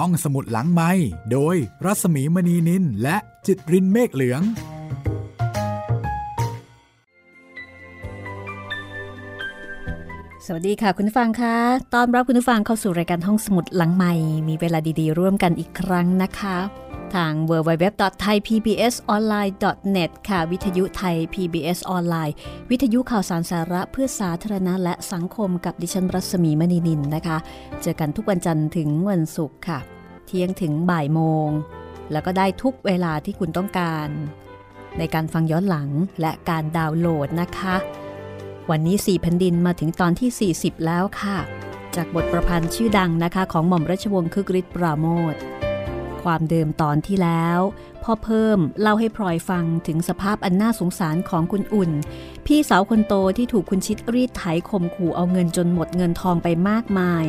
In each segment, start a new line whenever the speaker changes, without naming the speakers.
ห้องสมุดหลังไม้โดยรัสมีมณีนินและจิตรินเมฆเหลือง
สวัสดีค่ะคุณผู้ฟังคะตอนรับคุณผู้ฟังเข้าสู่รายการห้องสมุดหลังไม้มีเวลาดีๆ ร่วมกันอีกครั้งนะคะ ทาง www.thaipbsonline.net ค่ะ วิทยุไทย PBS ออนไลน์ วิทยุข่าวสารสาระเพื่อสาธารณะและสังคมกับดิฉันรัศมีมณีนินนะคะ เจอกันทุกวันจันทร์ถึงวันศุกร์ค่ะ เที่ยงถึงบ่ายโมง แล้วก็ได้ทุกเวลาที่คุณต้องการ ในการฟังย้อนหลังและการดาวน์โหลดนะคะ วันนี้สี่แผ่นดินมาถึงตอนที่ 40 แล้วค่ะ จากบทประพันธ์ชื่อดังนะคะ ของหม่อมราชวงศ์คึกฤทธิ์ปราโมท ความเดิมตอนที่แล้ว พ่อเพิ่มเล่าให้พลอยฟังถึงสภาพอันน่าสงสารของคุณอุ่น พี่สาวคนโตที่ถูกคุณชิดรีดไถข่มขู่เอาเงินจนหมดเงินทองไปมากมาย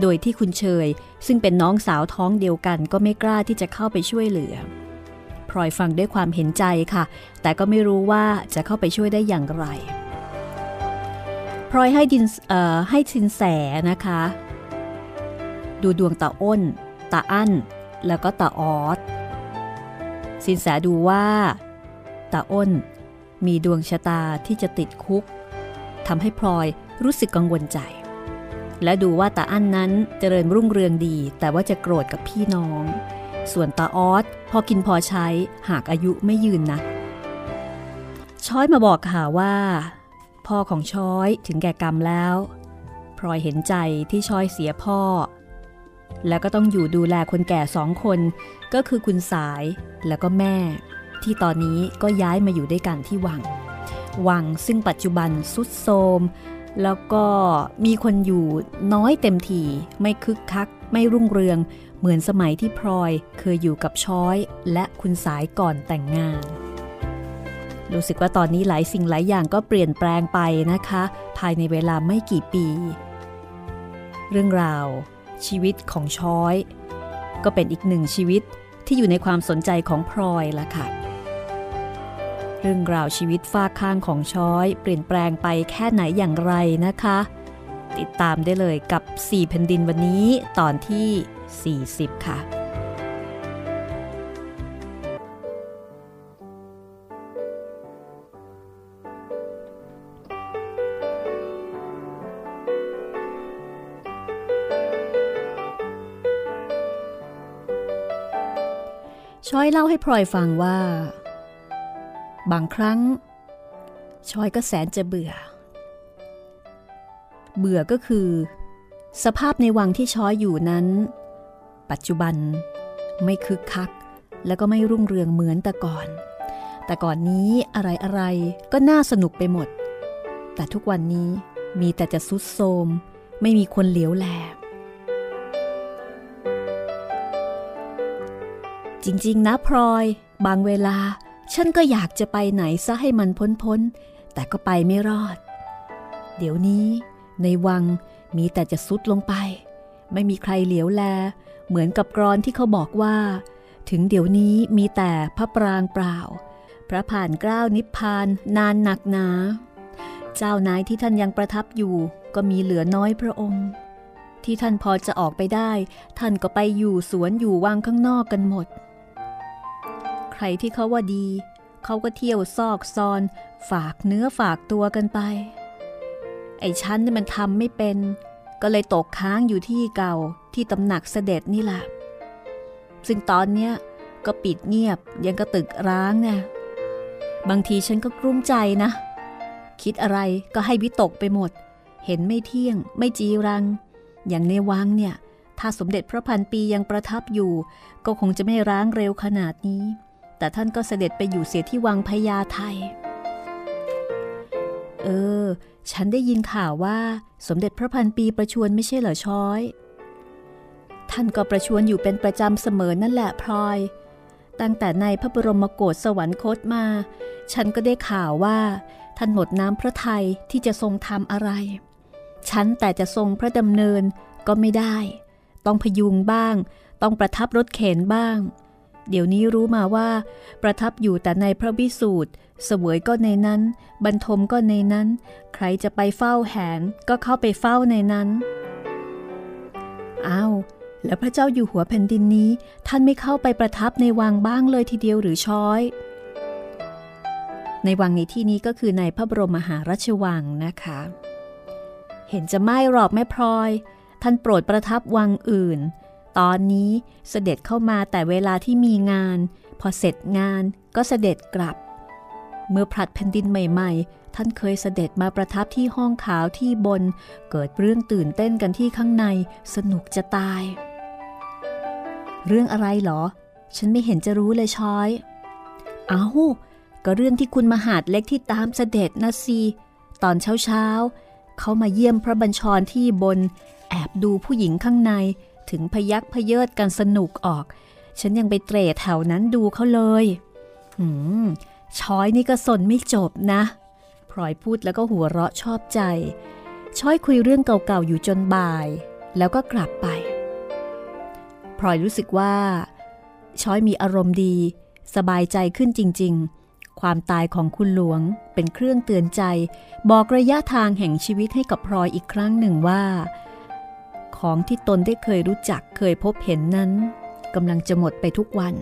โดยที่คุณเชย ซึ่งเป็นน้องสาวท้องเดียวกันก็ไม่กล้าที่จะเข้าไปช่วยเหลือพลอยฟังด้วยความเห็นใจค่ะ แต่ก็ไม่รู้ว่าจะเข้าไปช่วยได้อย่างไรพลอยให้ดินให้สินแสนะคะ ดูดวงตาอ้น ตาอั้น แล้วก็ตาออสสินแสดูว่าตาอ้นมีดวงชะตาที่จะติดคุกทำให้พลอยรู้สึกกังวลใจ และดูว่าตาอั้นนั้นเจริญรุ่งเรืองดี แต่ว่าจะโกรธกับพี่น้อง ส่วนตาออสพอกินพอใช้หากอายุไม่ยืนนะ ช้อยมาบอกข่าวว่า พ่อของช้อยถึงแก่กรรมแล้วพลอยเห็นใจที่ช้อยเสียพ่อ แล้วก็ต้องอยู่ดูแลคนแก่สองคน ก็คือคุณสายแล้วก็แม่ ที่ตอนนี้ก็ย้ายมาอยู่ด้วยกันที่วัง วังซึ่งปัจจุบันสุดโทมแล้วก็มีคนอยู่น้อยเต็มทีไม่คึกคัก ไม่รุ่งเรือง เหมือนสมัยที่พลอยเคยอยู่กับช้อยและคุณสายก่อนแต่งงาน รู้สึกว่าตอนนี้หลายสิ่งหลายอย่างก็เปลี่ยนแปลงไปนะคะ ภายในเวลาไม่กี่ปี เรื่องราว ชีวิตของช้อย ก็เป็นอีกหนึ่งชีวิตที่อยู่ในความสนใจของพลอยละค่ะ เรื่องราวชีวิตฝ้าข้างของช้อย เปลี่ยนแปลงไปแค่ไหนอย่างไรนะคะ ติดตามได้เลยกับ 4 แผ่นดินวันนี้ตอนที่ 40 ค่ะ ช้อยเล่าให้พลอยฟังว่า บางครั้ง ช้อยก็แสนจะเบื่อ เบื่อก็คือ สภาพในวังที่ช้อยอยู่นั้น ปัจจุบันไม่คึกคัก แล้วก็ไม่รุ่งเรืองเหมือนแต่ก่อน แต่ก่อนนี้อะไรอะไรก็น่าสนุกไปหมด แต่ทุกวันนี้มีแต่จะซุดโทมไม่มีคนเหลียวแล จริงๆ นะพลอย บางเวลา ฉันก็อยากจะไปไหนซะให้มันพ้นๆ แต่ก็ไปไม่รอด เดี๋ยวนี้ ในวังมีแต่จะซุดลงไป ไม่มีใครเหลียวแล เหมือนกับกรอนที่เขาบอกว่า ถึงเดี๋ยวนี้มีแต่พระปรางเปล่า พระผ่านกล้าวนิพพานนานหนักหนา เจ้านายที่ท่านยังประทับอยู่ ก็มีเหลือน้อยพระองค์ ที่ท่านพอจะออกไปได้ ท่านก็ไปอยู่สวนอยู่วังข้างนอกกันหมด รที่เขาว่าดี เขาก็เที่ยวซอกซอน ฝากเนื้อฝากตัวกันไป ไอ้ฉันนี่มันทำไม่เป็น ก็เลยตกค้างอยู่ที่เก่าที่ตำหนักเสด็จนี่แหละ ซึ่งตอนเนี้ยก็ปิดเงียบยังกระตึกร้างนี่บางทีฉันก็กลุ้มใจนะ คิดอะไรก็ให้วิตกไปหมด เห็นไม่เที่ยง ไม่จีรัง อย่างในวังเนี่ย ถ้าสมเด็จพระพันปียังประทับอยู่ ก็คงจะไม่ร้างเร็วขนาดนี้ แต่ท่านก็เสด็จไปอยู่เสียที่วังพญาไทย เออ ฉันได้ยินข่าวว่าสมเด็จพระพันปีประชวนไม่ใช่เหรอช้อย ท่านก็ประชวนอยู่เป็นประจำเสมอนั่นแหละพลอย ตั้งแต่ในพระบรมโกศสวรรคตมา ฉันก็ได้ข่าวว่า ท่านหมดน้ำพระทัยที่จะทรงทำอะไร ฉันแต่จะทรงพระดำเนินก็ไม่ได้ ต้องพยุงบ้าง ต้องประทับรถเข็นบ้าง เดี๋ยวนี้รู้มาว่า ประทับอยู่แต่ในพระวิสูตรเสวยก็ในนั้น บรรทมก็ในนั้น ใครจะไปเฝ้าแหนก็เข้าไปเฝ้าในนั้นอ้าวแล้วพระเจ้าอยู่หัวแผ่นดินนี้ ท่านไม่เข้าไปประทับในวังบ้างเลยทีเดียวหรือช้อย ในวังในที่นี้ก็คือในพระบรมมหาราชวังนะคะ เห็นจะไม่หรอกแม่พลอย ท่านโปรดประทับวังอื่น ตอนนี้เสด็จเข้ามาแต่เวลาที่มีงาน พอเสร็จงานก็เสด็จกลับ เมื่อผลัดแผ่นดินใหม่ๆ ท่านเคยเสด็จมาประทับที่ห้องขาวที่บน เกิดเรื่องตื่นเต้นกันที่ข้างในสนุกจะตาย เรื่องอะไรหรอ ฉันไม่เห็นจะรู้เลยช้อย เอา้าก็เรื่องที่คุณมหาดเล็กที่ตามเสด็จนะสิตอนเช้าเช้าเขามาเยี่ยมพระบัญชรที่บน แอบดูผู้หญิงข้างใน ถึงพยักพเยิดกันสนุกออก ฉันยังไปเตรแถวนั้นดูเขาเลยหืมช้อยนี่ก็สนไม่จบนะพลอยพูดแล้วก็หัวเราะชอบใจ ช้อยคุยเรื่องเก่าๆอยู่จนบ่าย แล้วก็กลับไปพลอยรู้สึกว่า ช้อยมีอารมณ์ดี สบายใจขึ้นจริง ๆ ความตายของคุณหลวงเป็นเครื่องเตือนใจ บอกระยะทางแห่งชีวิตให้กับพลอยอีกครั้งหนึ่งว่า ของที่ตนได้เคยรู้จักเคยพบเห็นนั้นกำลังจะหมดไปทุกวัน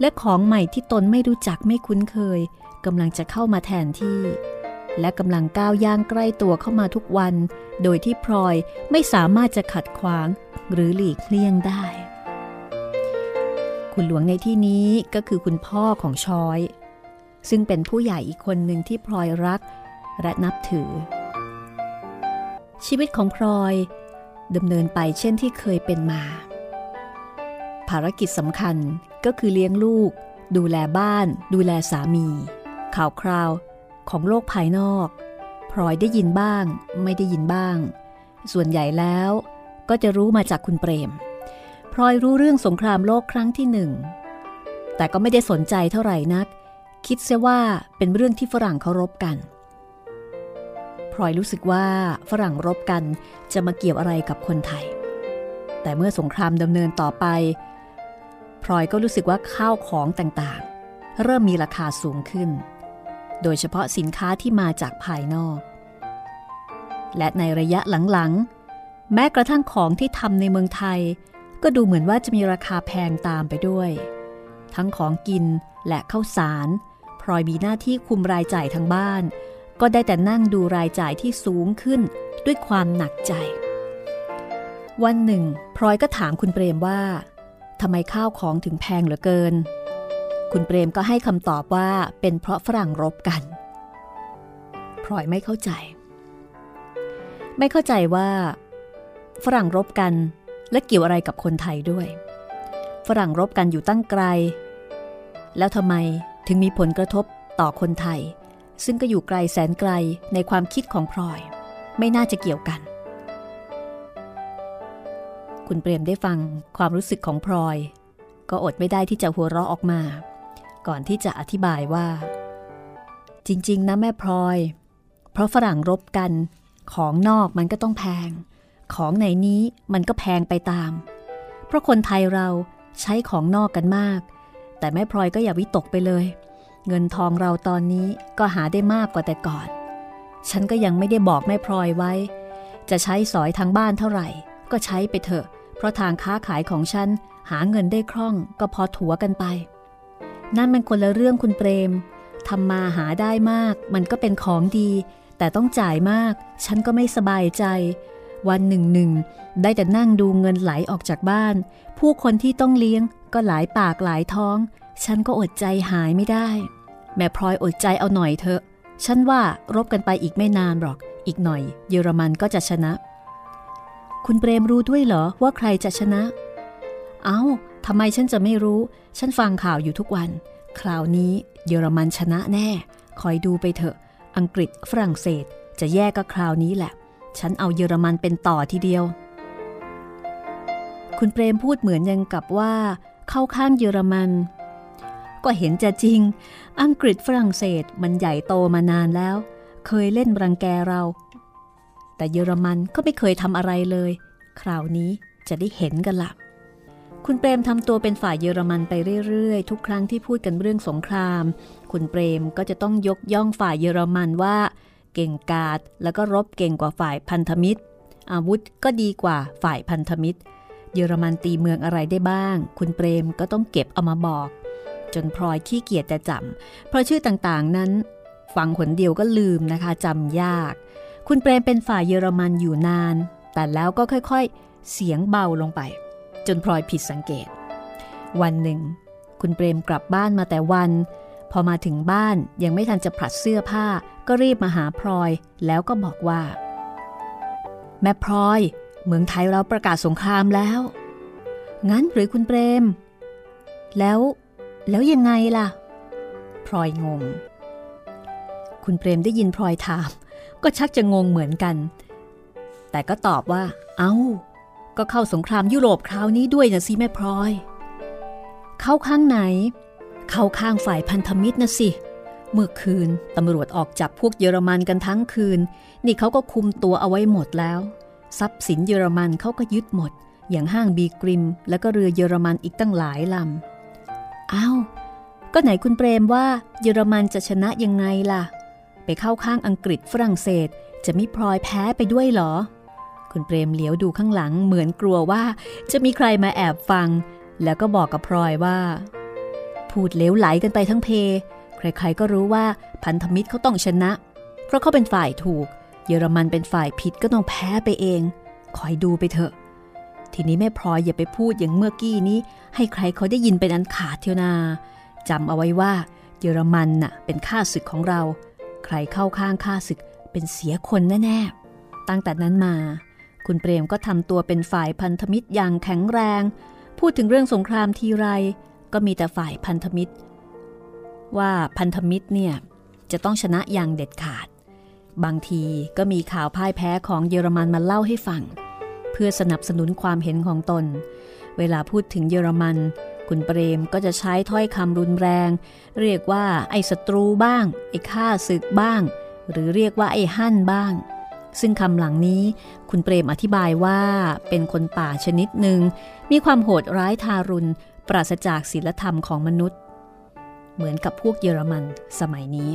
และของใหม่ที่ตนไม่รู้จักไม่คุ้นเคยกำลังจะเข้ามาแทนที่ และกำลังก้าวย่างใกล้ตัวเข้ามาทุกวัน โดยที่พลอยไม่สามารถจะขัดขวางหรือหลีกเลี่ยงได้ คุณหลวงในที่นี้ก็คือคุณพ่อของชอย ซึ่งเป็นผู้ใหญ่อีกคนหนึ่งที่พลอยรักและนับถือ ชีวิตของพลอย ดำเนินไปเช่นที่เคยเป็นมา ภารกิจสำคัญก็คือเลี้ยงลูก ดูแลบ้าน ดูแลสามี ข่าวคราวของโลกภายนอกพลอยได้ยินบ้าง ไม่ได้ยินบ้าง ส่วนใหญ่แล้วก็จะรู้มาจากคุณเปรมพลอยรู้เรื่องสงครามโลกครั้งที่หนึ่งแต่ก็ไม่ได้สนใจเท่าไหร่นัก คิดเสียว่าเป็นเรื่องที่ฝรั่งเคารพกัน พลอยรู้สึกว่าฝรั่งรบกันจะมาเกี่ยวอะไรกับคนไทย แต่เมื่อสงครามดำเนินต่อไป พลอยก็รู้สึกว่าข้าวของต่างๆ เริ่มมีราคาสูงขึ้น โดยเฉพาะสินค้าที่มาจากภายนอก และในระยะหลังๆ แม้กระทั่งของที่ทำในเมืองไทย ก็ดูเหมือนว่าจะมีราคาแพงตามไปด้วย ทั้งของกินและข้าวสารพลอยมีหน้าที่คุมรายจ่ายทั้งบ้าน ก็ได้แต่นั่งดูรายจ่ายที่สูงขึ้นด้วยความหนักใจ วันหนึ่งพลอยก็ถามคุณเปรมว่าทำไมข้าวของถึงแพงเหลือเกิน คุณเปรมก็ให้คำตอบว่าเป็นเพราะฝรั่งรบกันพลอยไม่เข้าใจ ไม่เข้าใจว่า ฝรั่งรบกันและเกี่ยวอะไรกับคนไทยด้วย ฝรั่งรบกันอยู่ตั้งไกล แล้วทำไมถึงมีผลกระทบต่อคนไทย ซึ่งก็อยู่ไกลแสนไกลในความคิดของพลอย ไม่น่าจะเกี่ยวกัน คุณเปรมได้ฟังความรู้สึกของพลอย ก็อดไม่ได้ที่จะหัวเราะออกมา ก่อนที่จะอธิบายว่า จริง ๆ นะแม่พลอย เพราะฝรั่งรบกัน ของนอกมันก็ต้องแพง ของในนี้มันก็แพงไปตาม เพราะคนไทยเราใช้ของนอกกันมาก แต่แม่พลอยก็อย่าวิตกไปเลยเเงินทองเราตอนนี้ก็หาได้มากกว่าแต่ก่อน ฉันก็ยังไม่ได้บอกแม่พลอยไว้ จะใช้สอยทางบ้านเท่าไหร่ ก็ใช้ไปเถอะ เพราะทางค้าขายของฉันหาเงินได้คล่องก็พอถัวกันไป นั่นมันคนละเรื่องคุณเปรมทำมาหาได้มาก มันก็เป็นของดี แต่ต้องจ่ายมาก ฉันก็ไม่สบายใจ วันหนึ่งหนึ่งได้แต่นั่งดูเงินไหลออกจากบ้าน ผู้คนที่ต้องเลี้ยงก็หลายปากหลายท้อง ฉันก็อดใจหายไม่ได้ แม่พลอยอดใจเอาหน่อยเถอะ ฉันว่ารบกันไปอีกไม่นานหรอก อีกหน่อย เยอรมันก็จะชนะ คุณเปรมรู้ด้วยเหรอว่าใครจะชนะ เอา้าทำไมฉันจะไม่รู้ ฉันฟังข่าวอยู่ทุกวัน คราวนี้เยอรมันชนะแน่ คอยดูไปเถอะ อังกฤษฝรั่งเศส จะแย่ก็คราวนี้แหละ ฉันเอาเยอรมันเป็นต่อทีเดียว คุณเปรมพูดเหมือนยังกับว่า เข้าข้างเยอรมัน ก็เห็นจะจริง อังกฤษฝรั่งเศสมันใหญ่โตมานานแล้ว เคยเล่นรังแกเรา แต่เยอรมันก็ไม่เคยทำอะไรเลย คราวนี้จะได้เห็นกันละคุณเปรมทำตัวเป็นฝ่ายเยอรมันไปเรื่อยๆ ทุกครั้งที่พูดกันเรื่องสงคราม คุณเปรมก็จะต้องยกย่องฝ่ายเยอรมันว่า เก่งกาจแล้วก็รบเก่งกว่าฝ่ายพันธมิตร อาวุธก็ดีกว่าฝ่ายพันธมิตร เยอรมันตีเมืองอะไรได้บ้าง คุณเปรมก็ต้องเก็บเอามาบอก จนพลอยขี้เกียจจะจำเพราะชื่อต่างๆนั้น ฟังคนเดียวก็ลืมนะคะจำยาก คุณเปรมเป็นฝ่ายเยอรมันอยู่นาน แต่แล้วก็ค่อยๆ เสียงเบาลงไป จนพลอยผิดสังเกต วันหนึ่ง คุณเปรมกลับบ้านมาแต่วัน พอมาถึงบ้านยังไม่ทันจะผลัดเสื้อผ้า ก็รีบมาหาพลอยแล้วก็บอกว่า แม่พลอย เมืองไทยเราประกาศสงครามแล้ว งั้นหรือคุณเปรม แล้ว แล้วยังไงล่ะ พลอยงง คุณเปรมได้ยินพลอยถาม ก็ชักจะงงเหมือนกัน แต่ก็ตอบว่า เอา้า ก็เข้าสงครามยุโรปคราวนี้ด้วยนะสิแม่พลอย เข้าข้างไหน เข้าข้างฝ่ายพันธมิตรนะสิ เมื่อคืนตำรวจออกจับพวกเยอรมันกันทั้งคืน นี่เขาก็คุมตัวเอาไว้หมดแล้ว ทรัพย์สินเยอรมันเขาก็ยึดหมด อย่างห้างบีกริม แล้วก็เรือเยอรมันอีกตั้งหลายลำ อ้าว ก็ไหนคุณเปรมว่าเยอรมันจะชนะยังไงล่ะ ไปเข้าข้างอังกฤษฝรั่งเศสจะไม่พลอยแพ้ไปด้วยหรอ คุณเปรมเหลียวดูข้างหลังเหมือนกลัวว่า จะมีใครมาแอบฟัง แล้วก็บอกกับพลอยว่า พูดเลวไหลกันไปทั้งเพ ใครๆก็รู้ว่าพันธมิตรเขาต้องชนะ เพราะเขาเป็นฝ่ายถูก เยอรมันเป็นฝ่ายผิดก็ต้องแพ้ไปเอง คอยดูไปเถอะ ทีนี้แม่พลอยอย่าไปพูดอย่างเมื่อกี้นี้ ให้ใครเขาได้ยินเป็นอันขาดเทียวนาจำเอาไว้ว่าเยอรมันน่ะเป็นข้าศึกของเรา ใครเข้าข้างข้าศึกเป็นเสียคนแน่ๆ ตั้งแต่นั้นมา คุณเปรมก็ทำตัวเป็นฝ่ายพันธมิตรอย่างแข็งแรง พูดถึงเรื่องสงครามทีไร ก็มีแต่ฝ่ายพันธมิตร ว่าพันธมิตรเนี่ยจะต้องชนะอย่างเด็ดขาด บางทีก็มีข่าวพ่ายแพ้ของเยอรมันมาเล่าให้ฟัง เพื่อสนับสนุนความเห็นของตน เวลาพูดถึงเยอรมัน คุณเปรมก็จะใช้ถ้อยคำรุนแรง เรียกว่าไอ้ศัตรูบ้าง ไอ้ข้าศึกบ้าง หรือเรียกว่าไอ้หั่นบ้าง ซึ่งคำหลังนี้ คุณเปรมอธิบายว่าเป็นคนป่าชนิดหนึ่ง มีความโหดร้ายทารุณ ปราศจากศีลธรรมของมนุษย์ เหมือนกับพวกเยอรมันสมัยนี้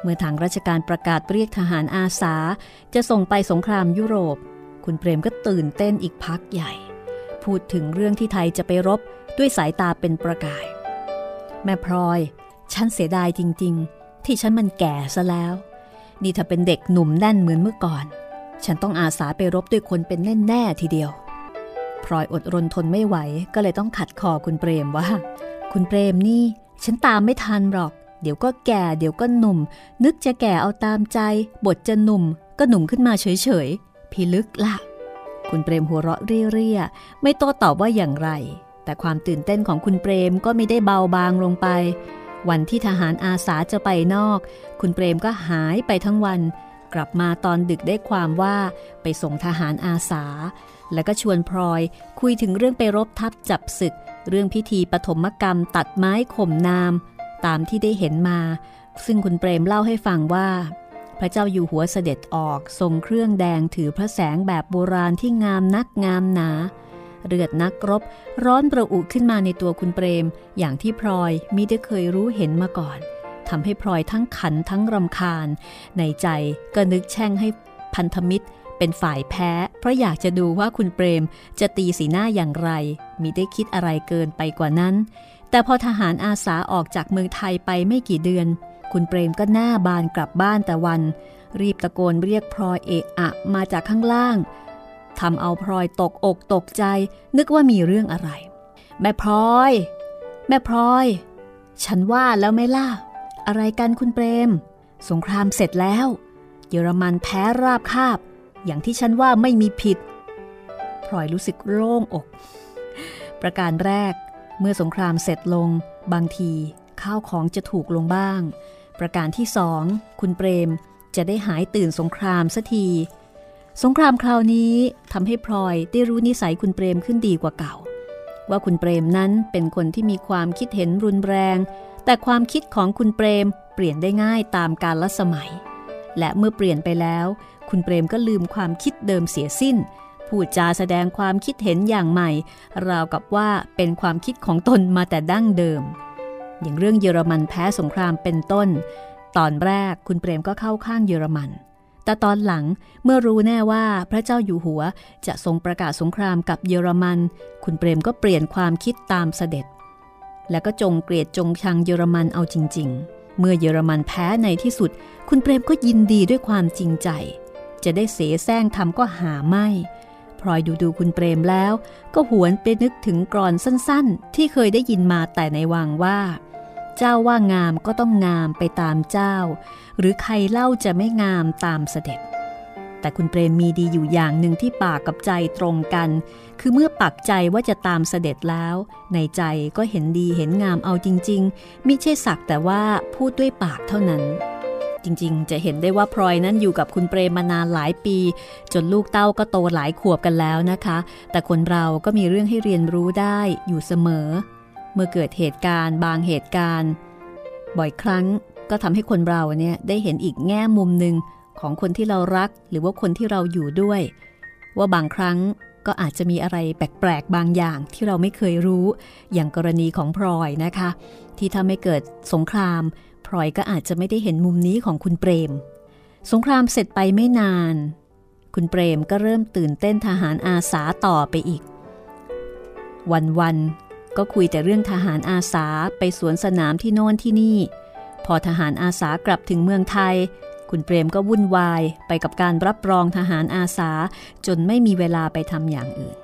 เมื่อทางราชการประกาศเรียกทหารอาสา จะส่งไปสงครามยุโรป คุณเปรมก็ตื่นเต้นอีกพักใหญ่ พูดถึงเรื่องที่ไทยจะไปรบด้วยสายตาเป็นประกาย แม่พลอย ฉันเสียดายจริง ๆ ที่ฉันมันแก่ซะแล้ว นี่ถ้าเป็นเด็กหนุ่มแน่นเหมือนเมื่อก่อน ฉันต้องอาสาไปรบด้วยคนเป็นแน่ๆทีเดียวพลอยอดรนทนไม่ไหวก็เลยต้องขัดคอคุณเปรมว่า คุณเปรมนี่ ฉันตามไม่ทันหรอก เดี๋ยวก็แก่เดี๋ยวก็หนุ่ม นึกจะแก่เอาตามใจ บทจะหนุ่ม ก็หนุ่มขึ้นมาเฉยๆ พิลึกละคุณเปรมหัวเราะเรียๆไม่โต้ตอบว่าอย่างไร แต่ความตื่นเต้นของคุณเปรมก็ไม่ได้เบาบางลงไป วันที่ทหารอาสาจะไปนอก คุณเปรมก็หายไปทั้งวัน กลับมาตอนดึกได้ความว่าไปส่งทหารอาสา แล้วก็ชวนพลอยคุยถึงเรื่องไปรบทับจับศึก เรื่องพิธีปฐมกรรมตัดไม้ข่มนาม ตามที่ได้เห็นมา ซึ่งคุณเปรมเล่าให้ฟังว่า พระเจ้าอยู่หัวเสด็จออกทรงเครื่องแดงถือพระแสงแบบโบราณที่งามนักงามหนา เลือดนักรบ ร้อนประอุขึ้นมาในตัวคุณเปรม อย่างที่พลอยมิได้เคยรู้เห็นมาก่อนทำให้พลอยทั้งขันทั้งรำคาญ ในใจก็นึกแช่งให้พันธมิตรเป็นฝ่ายแพ้ เพราะอยากจะดูว่าคุณเปรมจะตีสีหน้าอย่างไร มิได้คิดอะไรเกินไปกว่านั้น แต่พอทหารอาสาออกจากเมืองไทยไปไม่กี่เดือน คุณเปรมก็หน้าบานกลับบ้านแต่วัน รีบตะโกนเรียกพลอยเอะอะมาจากข้างล่างทำเอาพลอยตกอกตกใจ นึกว่ามีเรื่องอะไร แม่พลอย แม่พลอย ฉันว่าแล้วไม่ล่ะ อะไรกันคุณเปรม สงครามเสร็จแล้ว เยอรมันแพ้ราบคาบ อย่างที่ฉันว่าไม่มีผิดพลอยรู้สึกโล่งอก ประการแรก เมื่อสงครามเสร็จลง บางที ข้าวของจะถูกลงบ้าง ประการที่สองคุณเปรมจะได้หายตื่นสงครามสัที สงครามคราวนี้ทำให้พลอยได้รู้นิสัยคุณเปรมขึ้นดีกว่าเก่า ว่าคุณเปรมนั้นเป็นคนที่มีความคิดเห็นรุนแรง แต่ความคิดของคุณเปรมเปลี่ยนได้ง่ายตามกาลสมัย และเมื่อเปลี่ยนไปแล้ว คุณเปรมก็ลืมความคิดเดิมเสียสิ้นพูดจาแสดงความคิดเห็นอย่างใหม่ ราวกับว่าเป็นความคิดของตนมาแต่ดั้งเดิม อย่างเรื่องเยอรมันแพ้สงครามเป็นต้น ตอนแรกคุณเปรมก็เข้าข้างเยอรมัน แต่ตอนหลังเมื่อรู้แน่ว่าพระเจ้าอยู่หัวจะทรงประกาศสงครามกับเยอรมัน คุณเปรมก็เปลี่ยนความคิดตามเสด็จ และก็จงเกลียดจงชังเยอรมันเอาจริง ๆ เมื่อเยอรมันแพ้ในที่สุด คุณเปรมก็ยินดีด้วยความจริงใจ จะได้เสแสร้งทำก็หาไม่พลอยดูดูคุณเปรมแล้ว ก็หวนไปนึกถึงกรอนสั้นๆ ที่เคยได้ยินมาแต่ในวังว่า เจ้าว่างามก็ต้องงามไปตามเจ้า หรือใครเล่าจะไม่งามตามเสด็จ แต่คุณเปรมมีดีอยู่อย่างหนึ่งที่ปากกับใจตรงกัน คือเมื่อปักใจว่าจะตามเสด็จแล้ว ในใจก็เห็นดีเห็นงามเอาจริง ๆ มิใช่สักแต่ว่าพูดด้วยปากเท่านั้นจริงๆ จะเห็นได้ว่าพลอยนั้นอยู่กับคุณเปรมมานานหลายปี จนลูกเต้าก็โตหลายขวบกันแล้วนะคะ แต่คนเราก็มีเรื่องให้เรียนรู้ได้อยู่เสมอ เมื่อเกิดเหตุการณ์บางเหตุการณ์ บ่อยครั้งก็ทำให้คนเราเนี่ยได้เห็นอีกแง่มุมหนึ่งของคนที่เรารักหรือว่าคนที่เราอยู่ด้วย ว่าบางครั้งก็อาจจะมีอะไรแปลกๆบางอย่างที่เราไม่เคยรู้ อย่างกรณีของพลอยนะคะ ที่ทำให้เกิดสงครามพลอยก็อาจจะไม่ได้เห็นมุมนี้ของคุณเปรม สงครามเสร็จไปไม่นาน คุณเปรมก็เริ่มตื่นเต้นทหารอาสาต่อไปอีก วันๆ ก็คุยแต่เรื่องทหารอาสาไปสวนสนามที่โน่นที่นี่ พอทหารอาสากลับถึงเมืองไทย คุณเปรมก็วุ่นวายไปกับการรับรองทหารอาสาจนไม่มีเวลาไปทำอย่างอื่น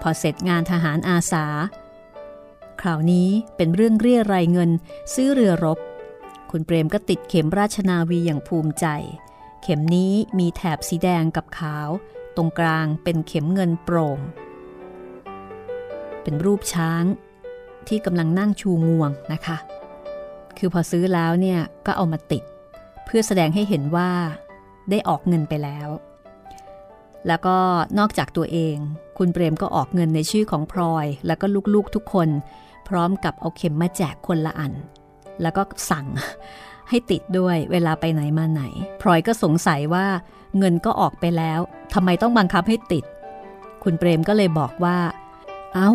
พอเสร็จงานทหารอาสา คราวนี้เป็นเรื่องเรียรายเงินซื้อเรือรบ คุณเปรมก็ติดเข็มราชนาวีอย่างภูมิใจ เข็มนี้มีแถบสีแดงกับขาว ตรงกลางเป็นเข็มเงินโปร่ง เป็นรูปช้าง ที่กำลังนั่งชูงวงนะคะ คือพอซื้อแล้วเนี่ยก็เอามาติด เพื่อแสดงให้เห็นว่าได้ออกเงินไปแล้ว แล้วก็นอกจากตัวเอง คุณเปรมก็ออกเงินในชื่อของพลอย แล้วก็ลูกๆทุกคน พร้อมกับเอาเข็มมาแจกคนละอัน แล้วก็สั่งให้ติดด้วยเวลาไปไหนมาไหน พลอยก็สงสัยว่าเงินก็ออกไปแล้วทำไมต้องบังคับให้ติด คุณเปรมก็เลยบอกว่า เอา้า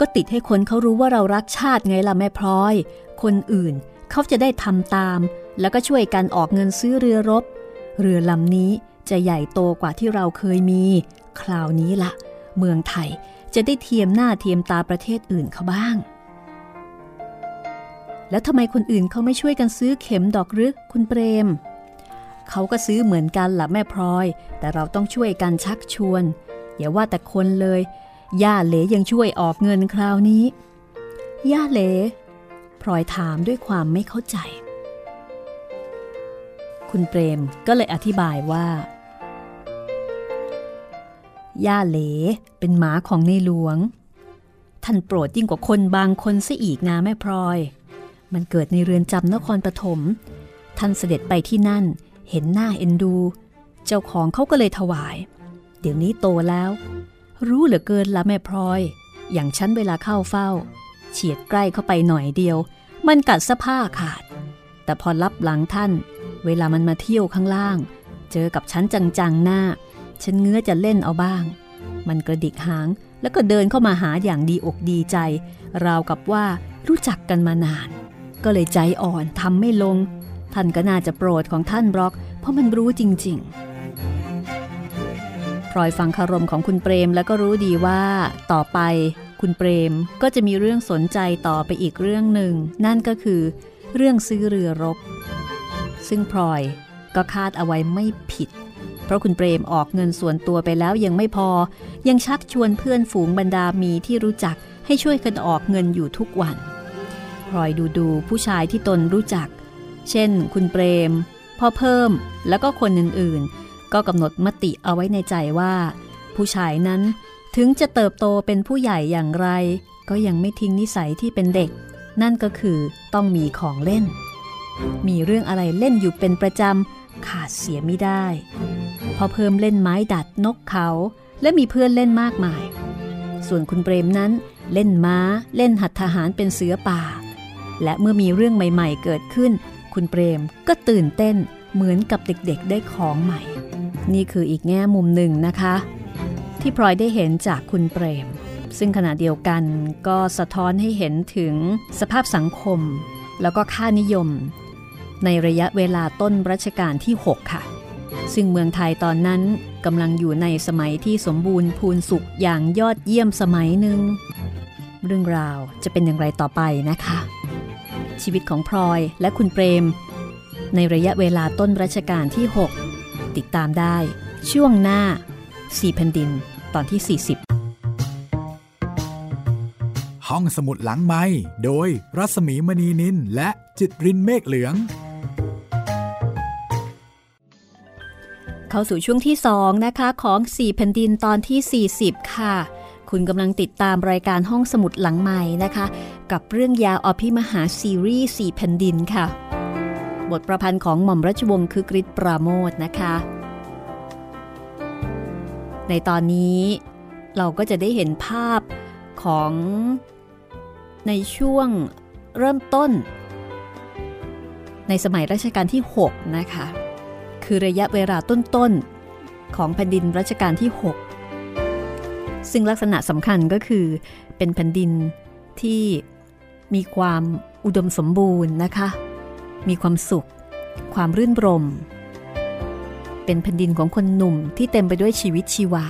ก็ติดให้คนเขารู้ว่าเรารักชาติไงล่ะแม่พลอย คนอื่นเขาจะได้ทำตาม แล้วก็ช่วยกันออกเงินซื้อเรือรบ เรือลำนี้จะใหญ่โตกว่าที่เราเคยมี คราวนี้ละเมืองไทยจะได้เทียมหน้าเทียมตาประเทศอื่นเขาบ้าง แล้วทำไมคนอื่นเขาไม่ช่วยกันซื้อเข็มดอกหรือคุณเปรม เขาก็ซื้อเหมือนกันล่ะแม่พลอย แต่เราต้องช่วยกันชักชวน อย่าว่าแต่คนเลย ย่าเหลยังช่วยออกเงินคราวนี้ ย่าเหลพลอยถามด้วยความไม่เข้าใจ คุณเปรมก็เลยอธิบายว่า ย่าเหลเป็นหมาของในหลวง ท่านโปรดยิ่งกว่าคนบางคนซะอีกนะแม่พลอย มันเกิดในเรือนจำนครปฐม ท่านเสด็จไปที่นั่น เห็นหน้าเอ็นดู เจ้าของเขาก็เลยถวาย เดี๋ยวนี้โตแล้ว รู้เหลือเกินละแม่พลอย อย่างฉันเวลาเข้าเฝ้า เฉียดใกล้เข้าไปหน่อยเดียว มันกัดสะผ้าขาด แต่พอรับหลังท่าน เวลามันมาเที่ยวข้างล่าง เจอกับฉันจังๆหน้า ฉันเงื้อจะเล่นเอาบ้าง มันกระดิกหางแล้วก็เดินเข้ามาหาอย่างดีอกดีใจ ราวกับว่ารู้จักกันมานาน ก็เลยใจอ่อนทำไม่ลง ท่านก็น่าจะโปรดของท่านบล็อก เพราะมันรู้จริง ๆ พลอยฟังคารมของคุณเปรม แล้วก็รู้ดีว่า ต่อไปคุณเปรมก็จะมีเรื่องสนใจต่อไปอีกเรื่องหนึ่ง นั่นก็คือ เรื่องซื้อเรือรบ ซึ่งพลอยก็คาดเอาไว้ไม่ผิด เพราะคุณเปรมออกเงินส่วนตัวไปแล้วยังไม่พอ ยังชักชวนเพื่อนฝูงบรรดามีที่รู้จักให้ช่วยกันออกเงินอยู่ทุกวันพลอยดูดูผู้ชายที่ตนรู้จัก เช่น คุณเปรมพ่อเพิ่มแล้วก็คนอื่นๆ ก็กำหนดมติเอาไว้ในใจว่า ผู้ชายนั้นถึงจะเติบโตเป็นผู้ใหญ่อย่างไร ก็ยังไม่ทิ้งนิสัยที่เป็นเด็ก นั่นก็คือต้องมีของเล่น มีเรื่องอะไรเล่นอยู่เป็นประจำขาดเสียไม่ได้ พอเพิ่มเล่นไม้ดัดนกเขา และมีเพื่อนเล่นมากมาย ส่วนคุณเปรมนั้นเล่นม้าเล่นหัดทหารเป็นเสือป่า และเมื่อมีเรื่องใหม่ ๆ เกิดขึ้น คุณเปรมก็ตื่นเต้นเหมือนกับเด็กๆได้ของใหม่ นี่คืออีกแง่มุมหนึ่งนะคะ ที่พลอยได้เห็นจากคุณเปรม ซึ่งขณะเดียวกันก็สะท้อนให้เห็นถึงสภาพสังคม แล้วก็ค่านิยม ในระยะเวลาต้นรัชกาลที่ 6 ค่ะ ซึ่งเมืองไทยตอนนั้นกำลังอยู่ในสมัยที่สมบูรณ์พูนสุขอย่างยอดเยี่ยมสมัยหนึ่ง เรื่องราวจะเป็นอย่างไรต่อไปนะคะ ชีวิตของพลอยและคุณเปรม ในระยะเวลาต้นรัชกาลที่ 6 ติดตามได้ ช่วงหน้าสี่แผ่นดินตอนที่
40 ห้องสมุดหลังไม้โดยรัสมีมณีนินและจิตรินเมฆเหลือง
เข้าสู่ช่วงที่ 2 นะคะของ 4 แผ่นดินตอนที่ 40 ค่ะ คุณกำลังติดตามรายการห้องสมุดหลังใหม่นะคะ กับเรื่องยาวอภิมหาซีรีส์4แผ่นดินค่ะ บทประพันธ์ของหม่อมราชวงศ์คือกริชปราโมทนะคะ ในตอนนี้เราก็จะได้เห็นภาพของในช่วงเริ่มต้น ในสมัยรัชกาลที่ 6 นะคะ คือระยะเวลาต้นๆ ของแผ่นดินรัชกาลที่ 6 ซึ่งลักษณะสำคัญก็คือเป็นแผ่นดินที่มีความอุดมสมบูรณ์นะคะ มีความสุข ความรื่นรม เป็นแผ่นดินของคนหนุ่มที่เต็มไปด้วยชีวิตชีวา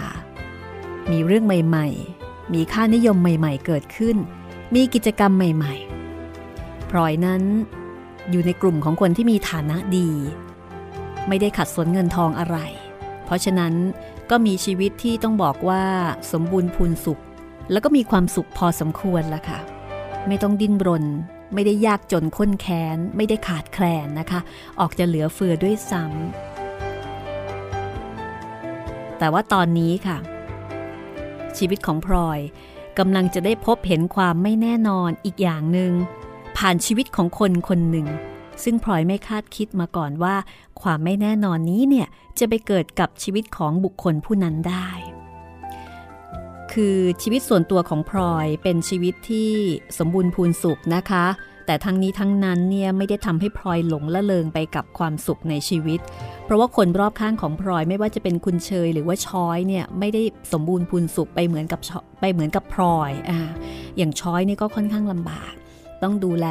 มีเรื่องใหม่ๆ มีค่านิยมใหม่ๆ เกิดขึ้น มีกิจกรรมใหม่ๆ พลอยนั้น อยู่ในกลุ่มของคนที่มีฐานะดี ไม่ได้ขัดสนเงินทองอะไร เพราะฉะนั้นก็มีชีวิตที่ต้องบอกว่าสมบูรณ์พูนสุข แล้วก็มีความสุขพอสมควรละค่ะ ไม่ต้องดิ้นรน ไม่ได้ยากจนข้นแค้น ไม่ได้ขาดแคลนนะคะ ออกจะเหลือเฟือด้วยซ้ำแต่ว่าตอนนี้ค่ะ ชีวิตของพลอยกำลังจะได้พบเห็นความไม่แน่นอนอีกอย่างหนึ่งผ่านชีวิตของคนคนหนึ่ง ซึ่งพลอยไม่คาดคิดมาก่อนว่า ความไม่แน่นอนนี้เนี่ยจะไปเกิดกับชีวิตของบุคคลผู้นั้นได้ คือชีวิตส่วนตัวของพลอยเป็นชีวิตที่สมบูรณ์พูนสุขนะคะ แต่ทั้งนี้ทั้งนั้นเนี่ยไม่ได้ทำให้พลอยหลงละเลงไปกับความสุขในชีวิต เพราะว่าคนรอบข้างของพลอยไม่ว่าจะเป็นคุณเชยหรือว่าช้อยเนี่ยไม่ได้สมบูรณ์พูนสุขไปเหมือนกับไปเหมือนกับพลอยอ่าอย่างช้อยนี่ก็ค่อนข้างลำบาก ต้องดูแล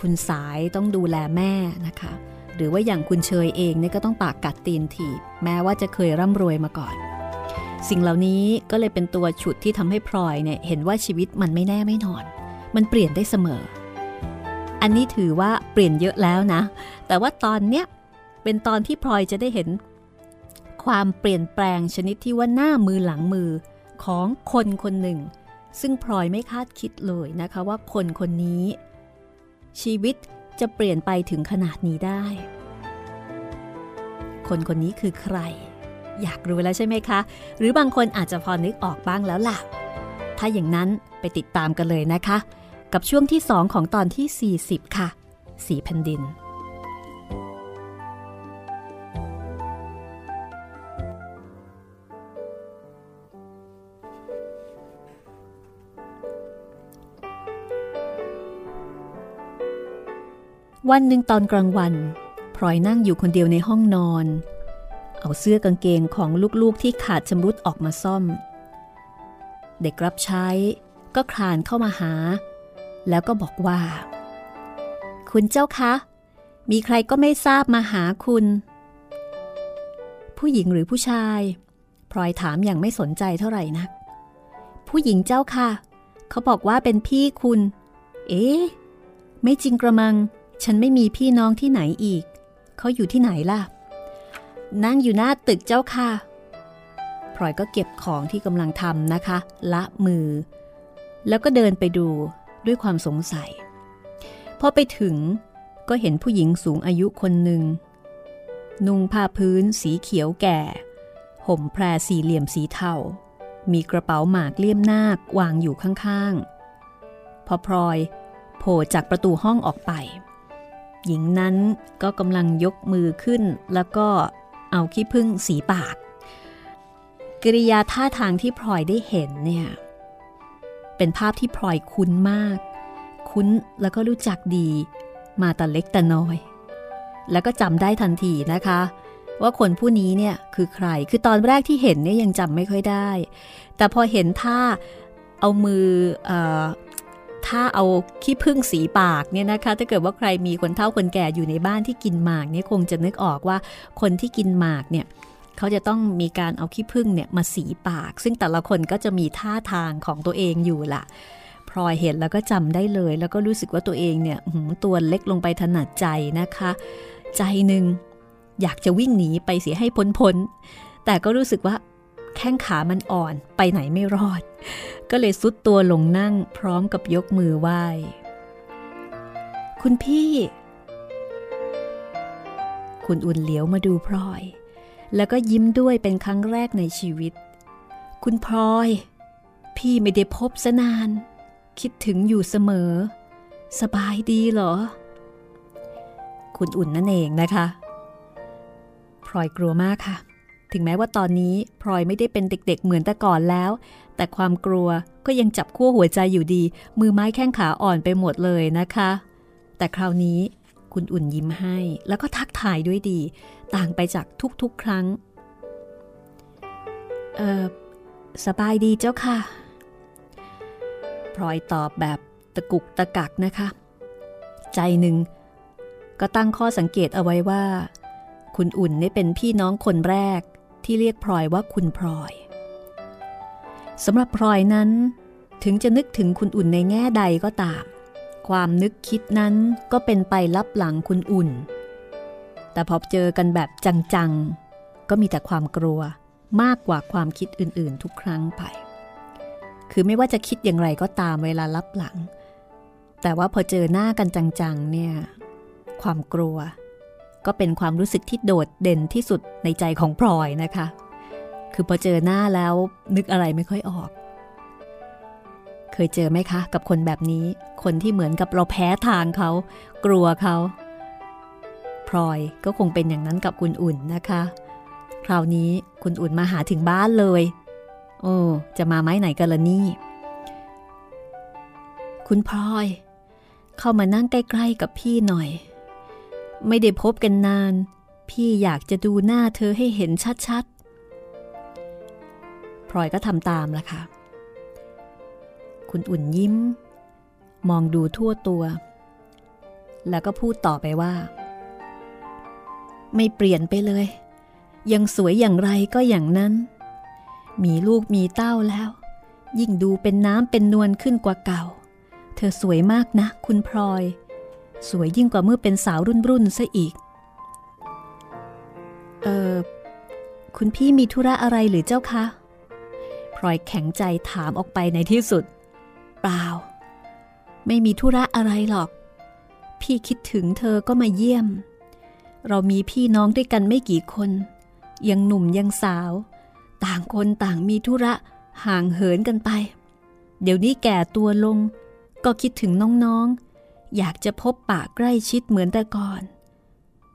คุณสายต้องดูแลแม่นะคะ หรือว่าอย่างคุณเชยเองเนี่ยก็ต้องปากกัดตีนถีบแม้ว่าจะเคยร่ำรวยมาก่อน สิ่งเหล่านี้ก็เลยเป็นตัวฉุดที่ทำให้พลอยเนี่ยเห็นว่าชีวิตมันไม่แน่ไม่นอน มันเปลี่ยนได้เสมอ อันนี้ถือว่าเปลี่ยนเยอะแล้วนะ แต่ว่าตอนเนี้ยเป็นตอนที่พลอยจะได้เห็น ความเปลี่ยนแปลงชนิดที่ว่าหน้ามือหลังมือของคนคนหนึ่ง ซึ่งพลอยไม่คาดคิดเลยนะคะว่าคนคนนี้ ชีวิตจะเปลี่ยนไปถึงขนาดนี้ได้ คนคนนี้คือใคร อยากรู้แล้วใช่ไหมคะ หรือบางคนอาจจะพอนึกออกบ้างแล้วล่ะ ถ้าอย่างนั้นไปติดตามกันเลยนะคะ กับช่วงที่ 2 ของตอนที่ 40 ค่ะ สีแผ่นดิน วันหนึ่งตอนกลางวันพลอยนั่งอยู่คนเดียวในห้องนอน เอาเสื้อกางเกงของลูกๆที่ขาดชำรุดออกมาซ่อม เด็กรับใช้ก็คลานเข้ามาหา แล้วก็บอกว่า คุณเจ้าคะ มีใครก็ไม่ทราบมาหาคุณ ผู้หญิงหรือผู้ชายพลอยถามอย่างไม่สนใจเท่าไหร่นัก ผู้หญิงเจ้าค่ะ เขาบอกว่าเป็นพี่คุณ เอ๊ะ ไม่จริงกระมัง ฉันไม่มีพี่น้องที่ไหนอีก เขาอยู่ที่ไหนล่ะ นั่งอยู่หน้าตึกเจ้าค่ะพลอยก็เก็บของที่กำลังทำนะคะ ละมือ แล้วก็เดินไปดูด้วยความสงสัย พอไปถึงก็เห็นผู้หญิงสูงอายุคนหนึ่ง นุ่งผ้าพื้นสีเขียวแก่ ห่มแพรสี่เหลี่ยมสีเทา มีกระเป๋าหมากเลี่ยมนาควางอยู่ข้างๆ พอพลอยโผล่จากประตูห้องออกไป หญิงนั้นก็กำลังยกมือขึ้นแล้วก็ เอาขี้พึ่งสีปาก กิริยาท่าทางที่พลอยได้เห็นเนี่ย เป็นภาพที่พลอยคุ้นมาก คุ้นแล้วก็รู้จักดีมาแต่เล็กแต่น้อย แล้วก็จำได้ทันทีนะคะ ว่าคนผู้นี้เนี่ยคือใคร คือตอนแรกที่เห็นเนี่ยยังจำไม่ค่อยได้ แต่พอเห็นท่าเอามืออ ถ้าเอาขี้พึ่งสีปากเนี่ยนะคะถ้าเกิดว่าใครมีคนเฒ่าคนแก่อยู่ในบ้านที่กินหมากเนี่ยคงจะนึกออกว่าคนที่กินหมากเนี่ยเขาจะต้องมีการเอาขี้ผึ้งเนี่ยมาสีปาก ซึ่งแต่ละคนก็จะมีท่าทางของตัวเองอยู่ละพลอยเห็นแล้วก็จำได้เลย แล้วก็รู้สึกว่าตัวเองเนี่ยตัวเล็กลงไปถนัดใจนะคะ ใจหนึ่งอยากจะวิ่งหนีไปเสียให้พ้นพ้นแต่ก็รู้สึกว่า แข้งขามันอ่อนไปไหนไม่รอด ก็เลยซุดตัวลงนั่งพร้อมกับยกมือไหว้ คุณพี่ คุณอุ่นเหลียวมาดูพลอย แล้วก็ยิ้มด้วยเป็นครั้งแรกในชีวิต คุณพลอย พี่ไม่ได้พบสนาน คิดถึงอยู่เสมอ สบายดีเหรอ คุณอุ่นนั่นเองนะคะพลอยกลัวมากค่ะ ถึงแม้ว่าตอนนี้พลอยไม่ได้เป็นเด็กๆ เหมือนแต่ก่อนแล้ว แต่ความกลัวก็ยังจับขั้วหัวใจอยู่ดี มือไม้แข้งขาอ่อนไปหมดเลยนะคะ แต่คราวนี้คุณอุ่นยิ้มให้ แล้วก็ทักทายด้วยดี ต่างไปจากทุกๆ ครั้ง เออสบายดีเจ้าค่ะพลอยตอบแบบตะกุกตะกักนะคะ ใจหนึ่งก็ตั้งข้อสังเกตเอาไว้ว่า คุณอุ่นนี่เป็นพี่น้องคนแรก ที่เรียกพลอยว่าคุณพลอยสำหรับพลอยนั้น ถึงจะนึกถึงคุณอุ่นในแง่ใดก็ตาม ความนึกคิดนั้นก็เป็นไปลับหลังคุณอุ่น แต่พอเจอกันแบบจังๆ ก็มีแต่ความกลัวมากกว่าความคิดอื่นๆ ทุกครั้งไป คือไม่ว่าจะคิดอย่างไรก็ตามเวลาลับหลัง แต่ว่าพอเจอหน้ากันจังๆ เนี่ย ความกลัว ก็เป็นความรู้สึกที่โดดเด่นที่สุดในใจของพลอยนะคะ คือพอเจอหน้าแล้วนึกอะไรไม่ค่อยออก เคยเจอไหมคะ กับคนแบบนี้ คนที่เหมือนกับเราแพ้ทางเขา กลัวเขาพลอยก็คงเป็นอย่างนั้นกับคุณอุ่นนะคะ คราวนี้คุณอุ่นมาหาถึงบ้านเลย โอ้จะมาไม้ไหนกันละนี่ คุณพลอย เข้ามานั่งใกล้ ๆกับพี่หน่อย ไม่ได้พบกันนาน พี่อยากจะดูหน้าเธอให้เห็นชัดๆ พลอยก็ทำตามละค่ะ คุณอุ่นยิ้ม มองดูทั่วตัว แล้วก็พูดต่อไปว่า ไม่เปลี่ยนไปเลย ยังสวยอย่างไรก็อย่างนั้น มีลูกมีเต้าแล้ว ยิ่งดูเป็นน้ำเป็นนวลขึ้นกว่าเก่า เธอสวยมากนะ คุณพลอย สวยยิ่งกว่าเมื่อเป็นสาวรุ่นรุ่นซะอีก เออคุณพี่มีธุระอะไรหรือเจ้าคะพลอยแข็งใจถามออกไปในที่สุด เปล่า ไม่มีธุระอะไรหรอก พี่คิดถึงเธอก็มาเยี่ยม เรามีพี่น้องด้วยกันไม่กี่คน ยังหนุ่มยังสาว ต่างคนต่างมีธุระห่างเหินกันไป เดี๋ยวนี้แก่ตัวลง ก็คิดถึงน้องๆ อยากจะพบปะใกล้ชิดเหมือนแต่ก่อน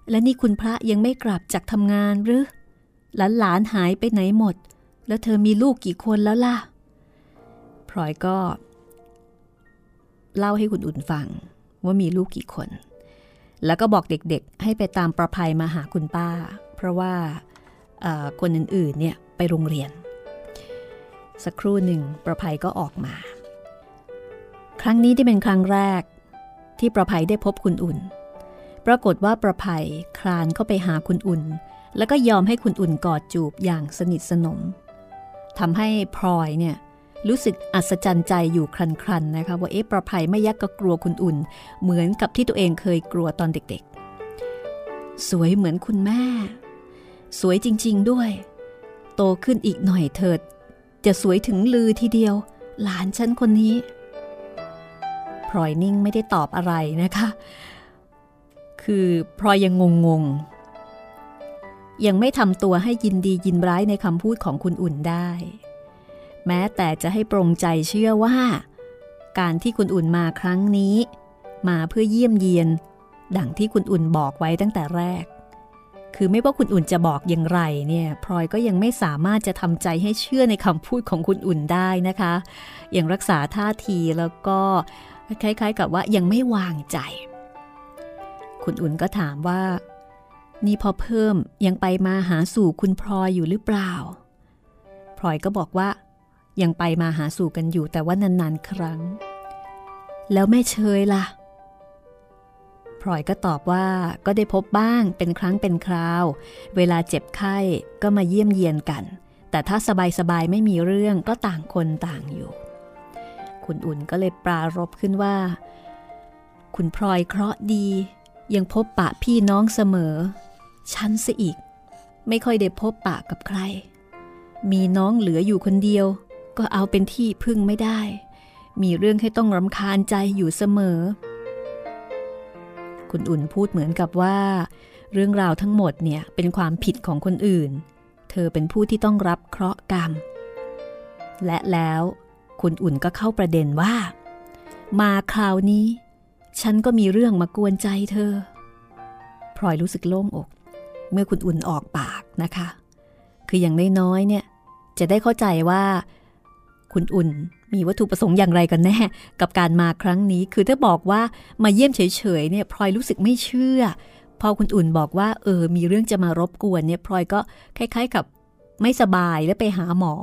และนี่คุณพระยังไม่กลับจากทำงานหรือ หลานหลานหายไปไหนหมด แล้วเธอมีลูกกี่คนแล้วล่ะ พลอยก็ เล่าให้คุณอุ่นฟังว่ามีลูกกี่คน แล้วก็บอกเด็กๆ ให้ไปตามประภัยมาหาคุณป้า เพราะว่าคนอื่นๆ เนี่ยไปโรงเรียน สักครู่หนึ่งประภัยก็ออกมา ครั้งนี้ที่เป็นครั้งแรก ที่ประภัยได้พบคุณอุ่น ปรากฏว่าประภัยคลานเข้าไปหาคุณอุ่น แล้วก็ยอมให้คุณอุ่นกอดจูบอย่างสนิทสนมทำให้พลอยเนี่ยรู้สึกอัศจรรย์ใจอยู่ครันๆนะคะว่าเอ๊ะประภัยไม่ยักก็กลัวคุณอุ่น เหมือนกับที่ตัวเองเคยกลัวตอนเด็กๆ สวยเหมือนคุณแม่ สวยจริงๆด้วย โตขึ้นอีกหน่อยเถิด จะสวยถึงลือทีเดียว หลานฉันคนนี้ ลอยนิ่งไม่ได้ตอบอะไรนะคะ คือพลอยยังงงงยังไม่ทำตัวให้ยินดียินร้ายในคำพูดของคุณอุ่นได้ แม้แต่จะให้ปรงใจเชื่อว่า การที่คุณอุ่นมาครั้งนี้ มาเพื่อเยี่ยมเยียน ดังที่คุณอุ่นบอกไว้ตั้งแต่แรก คือไม่ว่าคุณอุ่นจะบอกอย่างไรเนี่ยพลอยก็ยังไม่สามารถจะทำใจให้เชื่อในคำพูดของคุณอุ่นได้นะคะ ยังรักษาท่าทีแล้วก็ คล้ายๆ กับว่ายังไม่วางใจ คุณอุ่นก็ถามว่า นี่พอเพิ่มยังไปมาหาสู่คุณพลอยอยู่หรือเปล่าพลอยก็บอกว่า ยังไปมาหาสู่กันอยู่แต่ว่านานๆครั้ง แล้วแม่เชยล่ะพลอยก็ตอบว่าก็ได้พบบ้างเป็นครั้งเป็นคราว เวลาเจ็บไข้ก็มาเยี่ยมเยียนกัน แต่ถ้าสบายๆไม่มีเรื่องก็ต่างคนต่างอยู่ คุณอุ่นก็เลยปรารบขึ้นว่า คุณพลอยเคราะห์ดี ยังพบปะพี่น้องเสมอ ฉันซะอีก ไม่ค่อยได้พบปะกับใคร มีน้องเหลืออยู่คนเดียว ก็เอาเป็นที่พึ่งไม่ได้ มีเรื่องให้ต้องรำคาญใจอยู่เสมอ คุณอุ่นพูดเหมือนกับว่า เรื่องราวทั้งหมดเนี่ยเป็นความผิดของคนอื่น เธอเป็นผู้ที่ต้องรับเคราะห์กรรมและแล้ว คุณอุ่นก็เข้าประเด็นว่า มาคราวนี้ ฉันก็มีเรื่องมากวนใจเธอ พลอยรู้สึกโล่งอก เมื่อคุณอุ่นออกปากนะคะ คืออย่างน้อยๆเนี่ย จะได้เข้าใจว่า คุณอุ่นมีวัตถุประสงค์อย่างไรกันแน่ กับการมาครั้งนี้ คือถ้าบอกว่ามาเยี่ยมเฉยๆเนี่ยพลอยรู้สึกไม่เชื่อ พอคุณอุ่นบอกว่า เออ มีเรื่องจะมารบกวนเนี่ยพลอยก็คล้าย ๆ กับ ไม่สบายแล้วไปหาหมอ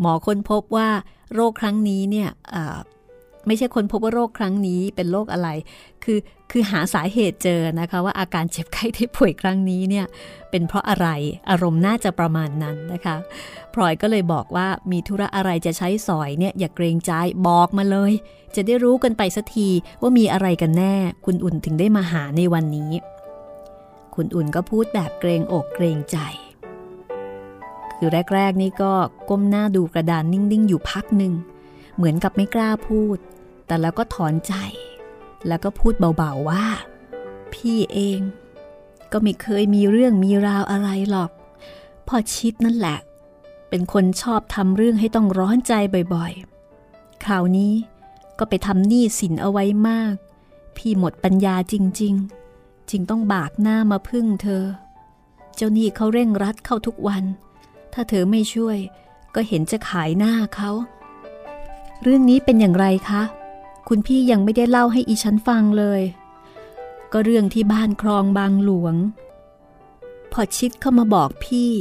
หมอค้นพบว่าโรคครั้งนี้เนี่ยไม่ใช่คนพบว่าโรคครั้งนี้เป็นโรคอะไร คือคือหาสาเหตุเจอนะคะว่าอาการเจ็บไข้ที่ป่วยครั้งนี้เนี่ยเป็นเพราะอะไรอารมณ์น่าจะประมาณนั้นนะคะพลอยก็เลยบอกว่ามีธุระอะไรจะใช้สอยเนี่ยอย่าเกรงใจบอกมาเลย จะได้รู้กันไปสักทีว่ามีอะไรกันแน่ คุณอุ่นถึงได้มาหาในวันนี้ คุณอุ่นก็พูดแบบเกรงอกเกรงใจ คือแรก ๆ นี่ก็ก้มหน้าดูกระดานนิ่ง ๆ อยู่พักหนึ่ง เหมือนกับไม่กล้าพูด แต่แล้วก็ถอนใจ แล้วก็พูดเบา ๆ ว่า พี่เอง ก็ไม่เคยมีเรื่องมีราวอะไรหรอก พอชิดนั่นแหละ เป็นคนชอบทำเรื่องให้ต้องร้อนใจบ่อยๆ คราวนี้ก็ไปทำหนี้สินเอาไว้มาก พี่หมดปัญญาจริง ๆ จึงต้องบากหน้ามาพึ่งเธอ เจ้าหนี้เขาเร่งรัดเข้าทุกวัน ถ้าเธอไม่ช่วย ก็เห็นจะขายหน้าเขา เรื่องนี้เป็นอย่างไรคะ คุณพี่ยังไม่ได้เล่าให้อีฉันฟังเลย ก็เรื่องที่บ้านคลองบางหลวง พอชิดเข้ามาบอกพี่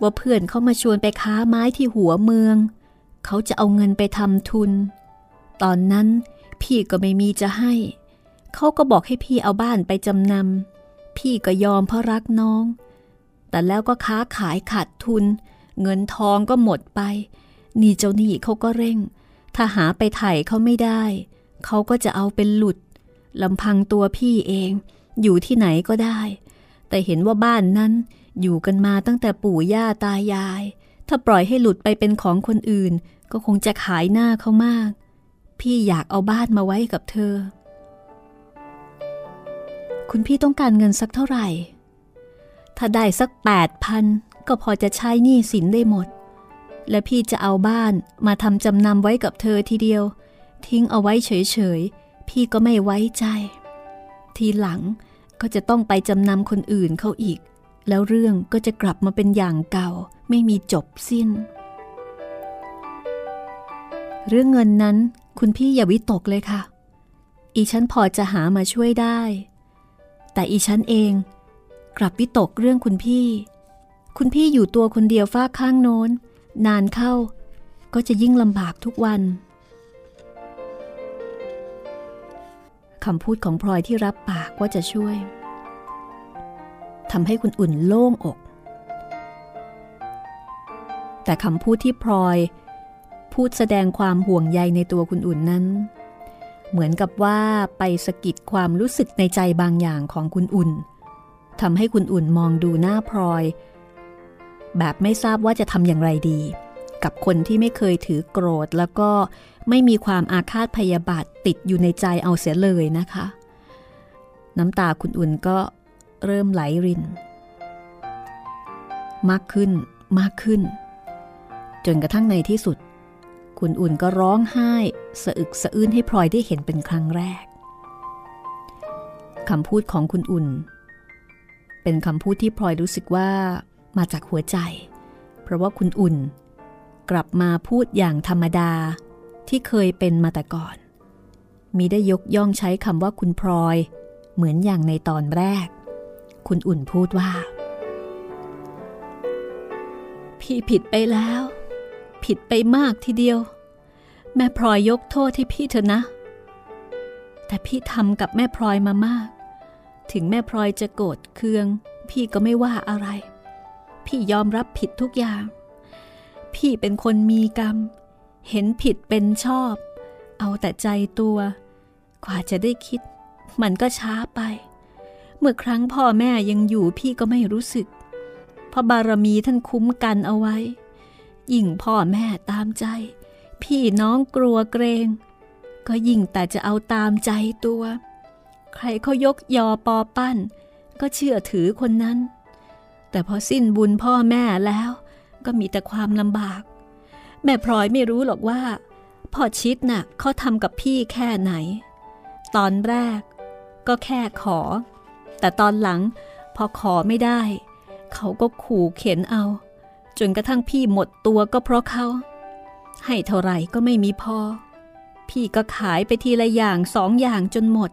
ว่าเพื่อนเขามาชวนไปค้าไม้ที่หัวเมือง เขาจะเอาเงินไปทำทุน ตอนนั้นพี่ก็ไม่มีจะให้ เขาก็บอกให้พี่เอาบ้านไปจำนำพี่ก็ยอมเพราะรักน้อง แต่แล้วก็ค้าขายขาดทุน เงินทองก็หมดไป นี่เจ้าหนี้เขาก็เร่ง ถ้าหาไปไถ่เขาไม่ได้ เขาก็จะเอาเป็นหลุดลำพังตัวพี่เอง อยู่ที่ไหนก็ได้ แต่เห็นว่าบ้านนั้นอยู่กันมาตั้งแต่ปู่ย่าตายาย ถ้าปล่อยให้หลุดไปเป็นของคนอื่น ก็คงจะขายหน้าเขามาก พี่อยากเอาบ้านมาไว้กับเธอ คุณพี่ต้องการเงินสักเท่าไหร่ ถ้าได้สักแปดพันก็พอจะใช้หนี้สินได้หมด และพี่จะเอาบ้านมาทำจำนำไว้กับเธอทีเดียว ทิ้งเอาไว้เฉยๆ พี่ก็ไม่ไว้ใจ ทีหลังก็จะต้องไปจำนำคนอื่นเขาอีก แล้วเรื่องก็จะกลับมาเป็นอย่างเก่า ไม่มีจบสิ้น เรื่องเงินนั้นคุณพี่อย่าวิตกเลยค่ะ อีฉันพอจะหามาช่วยได้ แต่อีฉันเอง กลับวิตกเรื่องคุณพี่ คุณพี่อยู่ตัวคนเดียวฝ้าข้างโน้น นานเข้า ก็จะยิ่งลำบากทุกวันคำพูดของพลอยที่รับปากว่าจะช่วยทำให้คุณอุ่นโล่งอก แต่คำพูดที่พลอย พูดแสดงความห่วงใยในตัวคุณอุ่นนั้น เหมือนกับว่าไปสะกิดความรู้สึกในใจบางอย่างของคุณอุ่น ทำให้คุณอุ่นมองดูหน้าพลอย แบบไม่ทราบว่าจะทำอย่างไรดี กับคนที่ไม่เคยถือโกรธ แล้วก็ไม่มีความอาฆาตพยาบาทติดอยู่ในใจเอาเสียเลยนะคะ น้ำตาคุณอุ่นก็เริ่มไหลริน มากขึ้นมากขึ้น จนกระทั่งในที่สุด คุณอุ่นก็ร้องไห้ สะอึกสะอื้นให้พลอยได้เห็นเป็นครั้งแรกคำพูดของคุณอุ่น เป็นคำพูดที่พลอยรู้สึกว่ามาจากหัวใจ เพราะว่าคุณอุ่น กลับมาพูดอย่างธรรมดาที่เคยเป็นมาแต่ก่อน มีได้ยกย่องใช้คำว่าคุณพลอย เหมือนอย่างในตอนแรก คุณอุ่นพูดว่า พี่ผิดไปแล้ว ผิดไปมากทีเดียว แม่พลอยยกโทษให้พี่เถอะนะ แต่พี่ทำกับแม่พลอยมามาก ถึงแม่พลอยจะโกรธเคือง พี่ก็ไม่ว่าอะไร พี่ยอมรับผิดทุกอย่าง พี่เป็นคนมีกรรม เห็นผิดเป็นชอบ เอาแต่ใจตัว กว่าจะได้คิด มันก็ช้าไป เมื่อครั้งพ่อแม่ยังอยู่พี่ก็ไม่รู้สึก เพราะบารมีท่านคุ้มกันเอาไว้ ยิ่งพ่อแม่ตามใจ พี่น้องกลัวเกรง ก็ยิ่งแต่จะเอาตามใจตัว ใครเขายกยอปอปั้น ก็เชื่อถือคนนั้น แต่พอสิ้นบุญพ่อแม่แล้ว ก็มีแต่ความลำบาก แม่พลอยไม่รู้หรอกว่า พ่อชิดน่ะเขาทำกับพี่แค่ไหน ตอนแรก ก็แค่ขอ แต่ตอนหลังพอขอไม่ได้ เขาก็ขู่เข็นเอา จนกระทั่งพี่หมดตัวก็เพราะเขาให้เท่าไหร่ก็ไม่มีพอพี่ก็ขายไปทีละอย่างสองอย่างจนหมด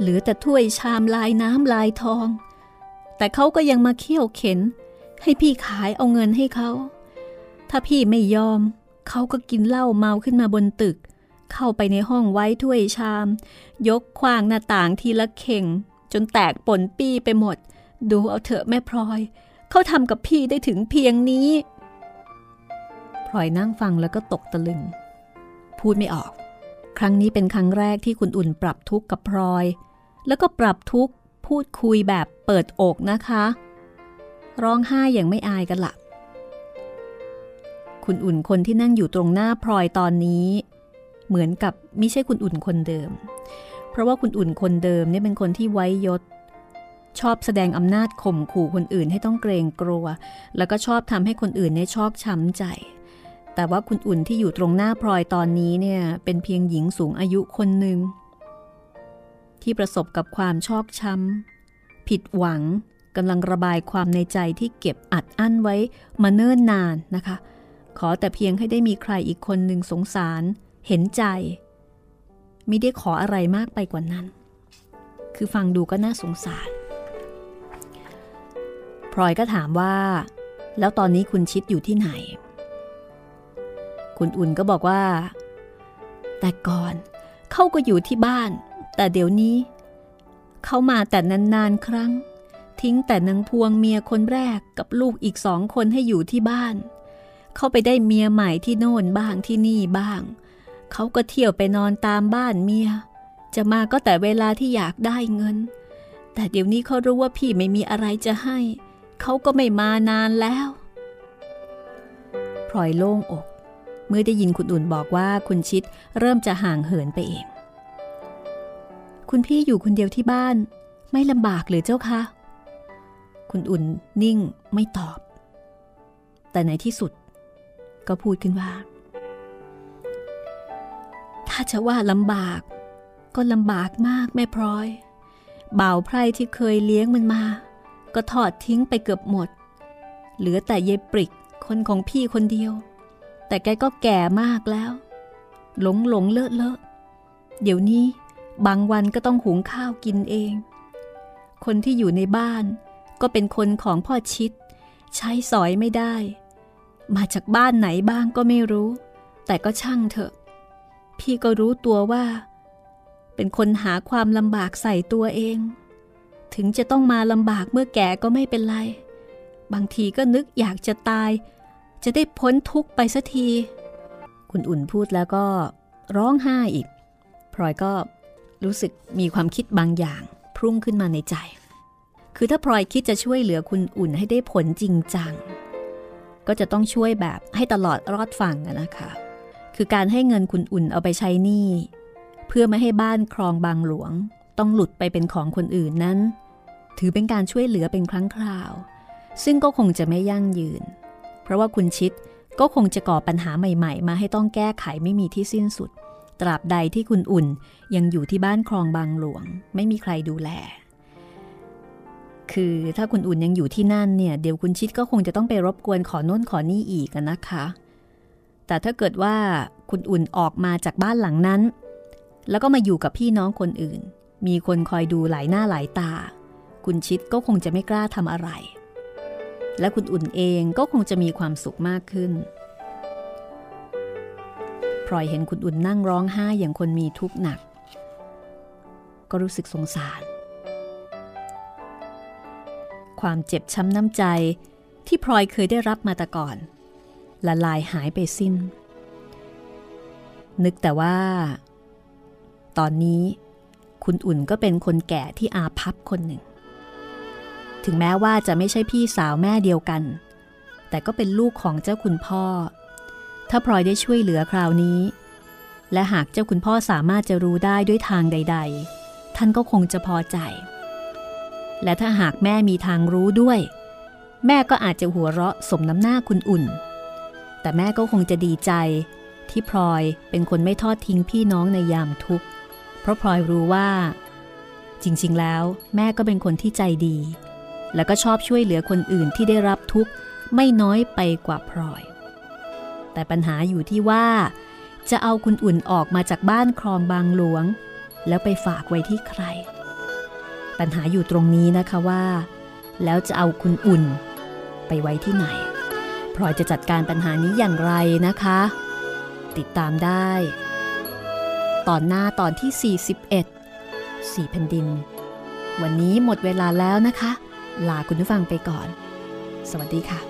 เหลือแต่ถ้วยชามลายน้ำลายทอง แต่เขาก็ยังมาเคี่ยวเข็น ให้พี่ขายเอาเงินให้เขา ถ้าพี่ไม่ยอม เขาก็กินเหล้าเมาขึ้นมาบนตึก เข้าไปในห้องไว้ถ้วยชาม ยกควางหน้าต่างทีละเข่ง จนแตกป่นปี้ไปหมด ดูเอาเถอะแม่พลอย เขาทำกับพี่ได้ถึงเพียงนี้พลอยนั่งฟังแล้วก็ตกตะลึง พูดไม่ออกครั้งนี้เป็นครั้งแรกที่คุณอุ่นปรับทุกข์กับพลอย แล้วก็ปรับทุกข์พูดคุยแบบเปิดอกนะคะ ร้องไห้อย่างไม่อายกันละคุณอุ่นคนที่นั่งอยู่ตรงหน้าพลอยตอนนี้ เหมือนกับไม่ใช่คุณอุ่นคนเดิม เพราะว่าคุณอุ่นคนเดิมเนี่ยเป็นคนที่ไว้ยศ ชอบแสดงอำนาจข่มขู่คนอื่นให้ต้องเกรงกลัว แล้วก็ชอบทำให้คนอื่นในชอกช้ำใจแต่ว่าคุณอุ่นที่อยู่ตรงหน้าพลอยตอนนี้เนี่ยเป็นเพียงหญิงสูงอายุคนหนึ่ง ที่ประสบกับความชอกช้ำ ผิดหวังกำลังระบายความในใจที่เก็บอัดอั้นไว้มาเนิ่นนานนะคะ ขอแต่เพียงให้ได้มีใครอีกคนหนึ่งสงสาร เห็นใจไม่ได้ขออะไรมากไปกว่านั้น คือฟังดูก็น่าสงสาร พลอยก็ถามว่า แล้วตอนนี้คุณชิดอยู่ที่ไหน คุณอุ่นก็บอกว่า แต่ก่อนเขาก็อยู่ที่บ้าน แต่เดี๋ยวนี้ เขามาแต่นานๆครั้ง ทิ้งแต่นางพวงเมียคนแรกกับลูกอีกสองคนให้อยู่ที่บ้าน เขาไปได้เมียใหม่ที่โน่นบ้างที่นี่บ้าง เขาก็เที่ยวไปนอนตามบ้านเมีย จะมาก็แต่เวลาที่อยากได้เงิน แต่เดี๋ยวนี้เขารู้ว่าพี่ไม่มีอะไรจะให้ เขาก็ไม่มานานแล้วพลอยโล่งอก เมื่อได้ยินคุณอุ่นบอกว่าคุณชิดเริ่มจะห่างเหินไปเอง คุณพี่อยู่คนเดียวที่บ้าน ไม่ลำบากหรือเจ้าคะ คุณอุ่นนิ่งไม่ตอบ แต่ในที่สุด ก็พูดขึ้นว่า ถ้าจะว่าลำบาก ก็ลำบากมากแม่พลอย บ่าวไพรที่เคยเลี้ยงมันมา ก็ทอดทิ้งไปเกือบหมด เหลือแต่เยปริกคนของพี่คนเดียว แต่แกก็แก่มากแล้ว หลงหลงเลอะเลอะเดี๋ยวนี้ บางวันก็ต้องหุงข้าวกินเอง คนที่อยู่ในบ้านก็เป็นคนของพ่อชิด ใช้สอยไม่ได้ มาจากบ้านไหนบ้างก็ไม่รู้ แต่ก็ช่างเถอะ พี่ก็รู้ตัวว่า เป็นคนหาความลำบากใส่ตัวเอง ถึงจะต้องมาลำบากเมื่อแก่ก็ไม่เป็นไร บางทีก็นึกอยากจะตาย จะได้พ้นทุกข์ไปสักที คุณอุ่นพูดแล้วก็ร้องไห้อีกพลอยก็ รู้สึกมีความคิดบางอย่างพุ่งขึ้นมาในใจ คือถ้าพลอยคิดจะช่วยเหลือคุณอุ่นให้ได้ผลจริงจัง ก็จะต้องช่วยแบบให้ตลอดรอดฝั่งนะคะ คือการให้เงินคุณอุ่นเอาไปใช้หนี้เพื่อไม่ให้บ้านครองบางหลวง ต้องหลุดไปเป็นของคนอื่นนั้น ถือเป็นการช่วยเหลือเป็นครั้งคราว ซึ่งก็คงจะไม่ยั่งยืน เพราะว่าคุณชิดก็คงจะก่อปัญหาใหม่ ๆ มาให้ต้องแก้ไขไม่มีที่สิ้นสุด ตราบใดที่คุณอุ่นยังอยู่ที่บ้านครองบางหลวง ไม่มีใครดูแล คือถ้าคุณอุ่นยังอยู่ที่นั่นเนี่ยเดี๋ยวคุณชิดก็คงจะต้องไปรบกวนขอโน่นขอนี่อีกนะคะ แต่ถ้าเกิดว่าคุณอุ่นออกมาจากบ้านหลังนั้น แล้วก็มาอยู่กับพี่น้องคนอื่น มีคนคอยดูหลายหน้าหลายตา คุณชิดก็คงจะไม่กล้าทำอะไร และคุณอุ่นเองก็คงจะมีความสุขมากขึ้น ลอยเห็นคุณอุ่นนั่งร้องไห้อย่างคนมีทุกข์หนัก ก็รู้สึกสงสาร ความเจ็บช้ำน้ำใจที่พลอยเคยได้รับมาแต่ก่อน ละลายหายไปสิ้น นึกแต่ว่า ตอนนี้คุณอุ่นก็เป็นคนแก่ที่อาพับคนหนึ่ง ถึงแม้ว่าจะไม่ใช่พี่สาวแม่เดียวกัน แต่ก็เป็นลูกของเจ้าคุณพ่อ ถ้าพลอยได้ช่วยเหลือคราวนี้ และหากเจ้าคุณพ่อสามารถจะรู้ได้ด้วยทางใด ๆ ท่านก็คงจะพอใจ และถ้าหากแม่มีทางรู้ด้วย แม่ก็อาจจะหัวเราะสมน้ำหน้าคุณอุ่น แต่แม่ก็คงจะดีใจ ที่พลอยเป็นคนไม่ทอดทิ้งพี่น้องในยามทุกข์ เพราะพลอยรู้ว่า จริงๆ แล้ว แม่ก็เป็นคนที่ใจดี และก็ชอบช่วยเหลือคนอื่นที่ได้รับทุกข์ไม่น้อยไปกว่าพลอย แต่ปัญหาอยู่ที่ว่า จะเอาคุณอุ่นออกมาจากบ้านคลองบางหลวง แล้วไปฝากไว้ที่ใคร ปัญหาอยู่ตรงนี้นะคะว่า แล้วจะเอาคุณอุ่น ไปไว้ที่ไหนพลอยจะจัดการปัญหานี้อย่างไรนะคะ ติดตามได้ ตอนหน้าตอนที่ 41สี่แผ่นดิน วันนี้หมดเวลาแล้วนะคะ ลาคุณผู้ฟังไปก่อน สวัสดีค่ะ